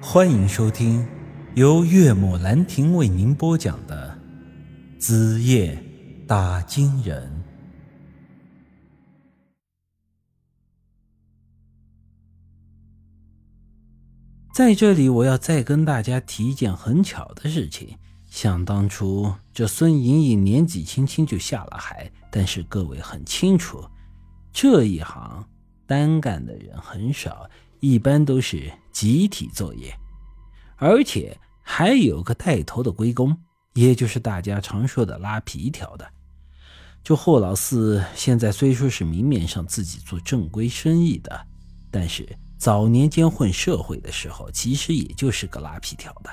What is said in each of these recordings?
欢迎收听由岳母兰亭为您播讲的《子夜打金人》。在这里，我要再跟大家提一件很巧的事情。想当初，这孙莹莹年纪轻轻就下了海，但是各位很清楚，这一行单干的人很少，一般都是集体作业，而且还有个带头的龟公，也就是大家常说的拉皮条的。这霍老四现在虽说是明面上自己做正规生意的，但是早年间混社会的时候，其实也就是个拉皮条的。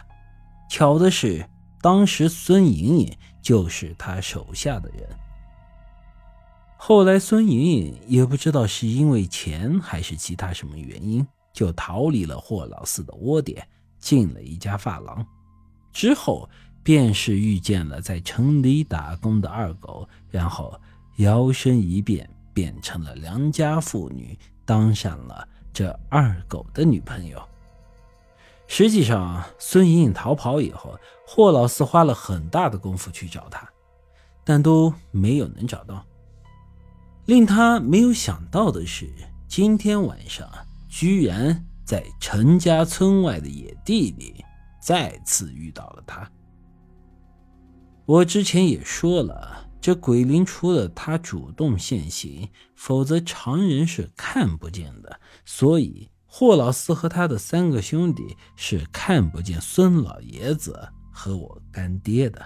巧的是。当时孙莹莹就是他手下的人。后来孙莹莹也不知道是因为钱还是其他什么原因，就逃离了霍老四的窝点，进了一家发廊。之后便是遇见了在城里打工的二狗，然后摇身一变变成了良家妇女，当上了这二狗的女朋友。实际上，孙莹莹逃跑以后，霍老四花了很大的功夫去找她，但都没有能找到。令他没有想到的是，今天晚上居然在陈家村外的野地里再次遇到了他。我之前也说了，这鬼灵除了他主动现形，否则常人是看不见的，所以。霍老四和他的三个兄弟是看不见孙老爷子和我干爹的。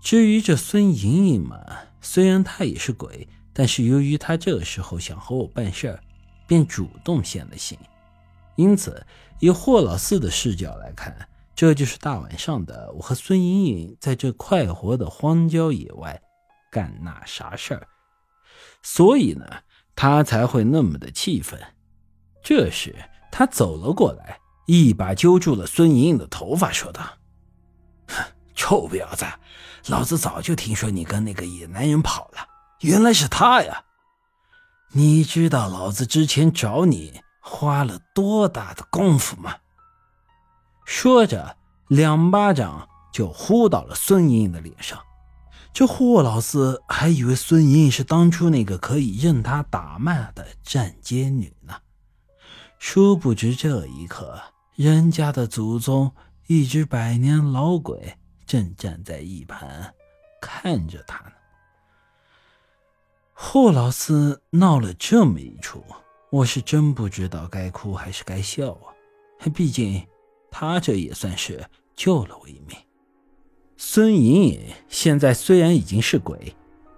至于这孙莹莹嘛，虽然他也是鬼，但是由于他这个时候想和我办事儿，便主动献了形。因此，以霍老四的视角来看，这就是大晚上的我和孙莹莹在这快活的荒郊野外干那啥事儿，所以呢，他才会那么的气愤。这时，他走了过来，一把揪住了孙莹莹的头发，说道：“臭婊子，老子早就听说你跟那个野男人跑了，原来是他呀！你知道老子之前找你花了多大的功夫吗？”说着，两巴掌就呼到了孙莹莹的脸上。这霍老四还以为孙莹莹是当初那个可以任他打骂的站街女呢。殊不知，这一刻，人家的祖宗一只百年老鬼正站在一旁看着他呢。霍老四闹了这么一出，我是真不知道该哭还是该笑啊！毕竟他这也算是救了我一命。孙莹莹现在虽然已经是鬼，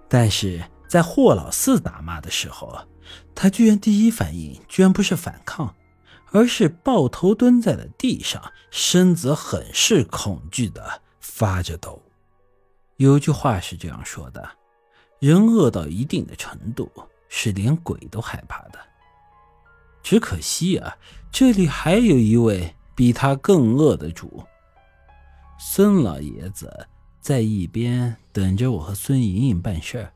但是在霍老四打骂的时候。他居然第一反应居然不是反抗，而是抱头蹲在了地上，身子很是恐惧的发着抖。有句话是这样说的：人饿到一定的程度，是连鬼都害怕的。只可惜啊，这里还有一位比他更恶的主。孙老爷子在一边等着我和孙莹莹办事儿。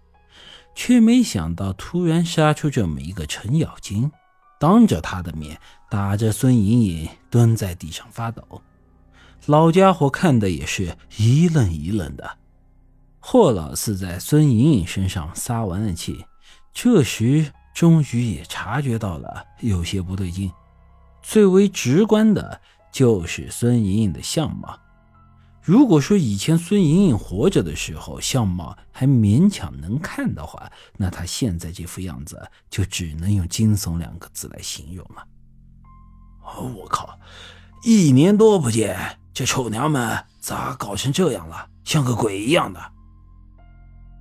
却没想到，突然杀出这么一个程咬金，当着他的面打着孙莹莹蹲在地上发抖。老家伙看的也是一愣一愣的。霍老四在孙莹莹身上撒完了气，这时终于也察觉到了有些不对劲。最为直观的就是孙莹莹的相貌。如果说以前孙莹莹活着的时候相貌还勉强能看的话，那她现在这副样子就只能用惊悚两个字来形容了。我靠，一年多不见，这臭娘们咋搞成这样了？像个鬼一样的。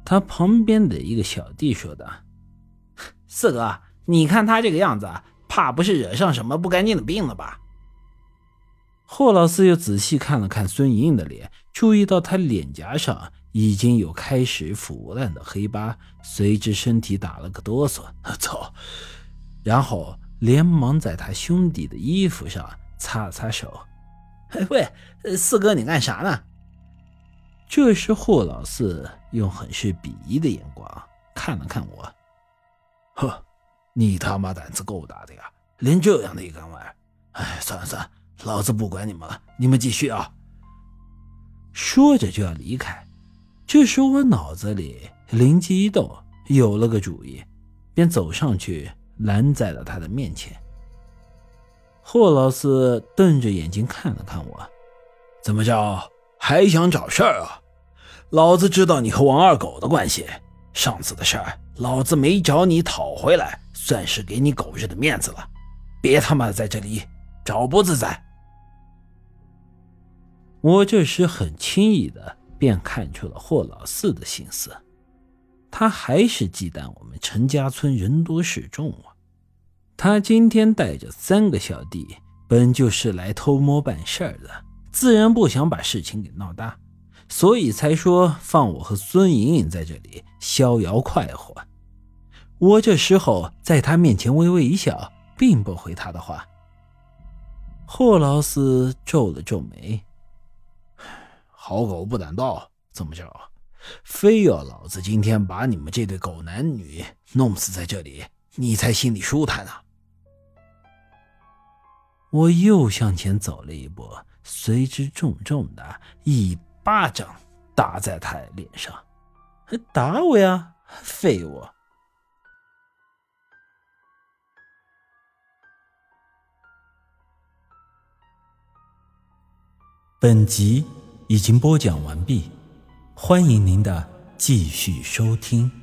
他旁边的一个小弟说的：“四哥，你看他这个样子，怕不是惹上什么不干净的病了吧？”霍老四又仔细看了看孙莹莹的脸，注意到她脸颊上已经有开始腐烂的黑疤，随之身体打了个哆嗦。操！然后连忙在他兄弟的衣服上擦擦手。喂，四哥，你干啥呢？这时霍老四用很是鄙夷的眼光看了看我。呵，你他妈胆子够大的呀！连这样的一干玩，哎，算了算了，老子不管你们了，你们继续啊！说着就要离开，这时我脑子里灵机一动，有了个主意，便走上去拦在了他的面前。霍老四瞪着眼睛看了看我，怎么着，还想找事儿啊？老子知道你和王二狗的关系，上次的事儿，老子没找你讨回来，算是给你狗日的面子了。别他妈在这里找不自在！我这时很轻易的便看出了霍老四的心思，他还是忌惮我们陈家村人多势众啊。他今天带着三个小弟，本就是来偷摸办事儿的，自然不想把事情给闹大，所以才说放我和孙莹莹在这里逍遥快活。我这时候在他面前微微一笑，并不回他的话。霍老四皱了皱眉：“好狗不挡道，怎么着？非要老子今天把你们这对狗男女弄死在这里，你才心里舒坦啊？”我又向前走了一步，随之重重的一巴掌打在他脸上。还打我呀，废物！本集已经播讲完毕，欢迎您的继续收听。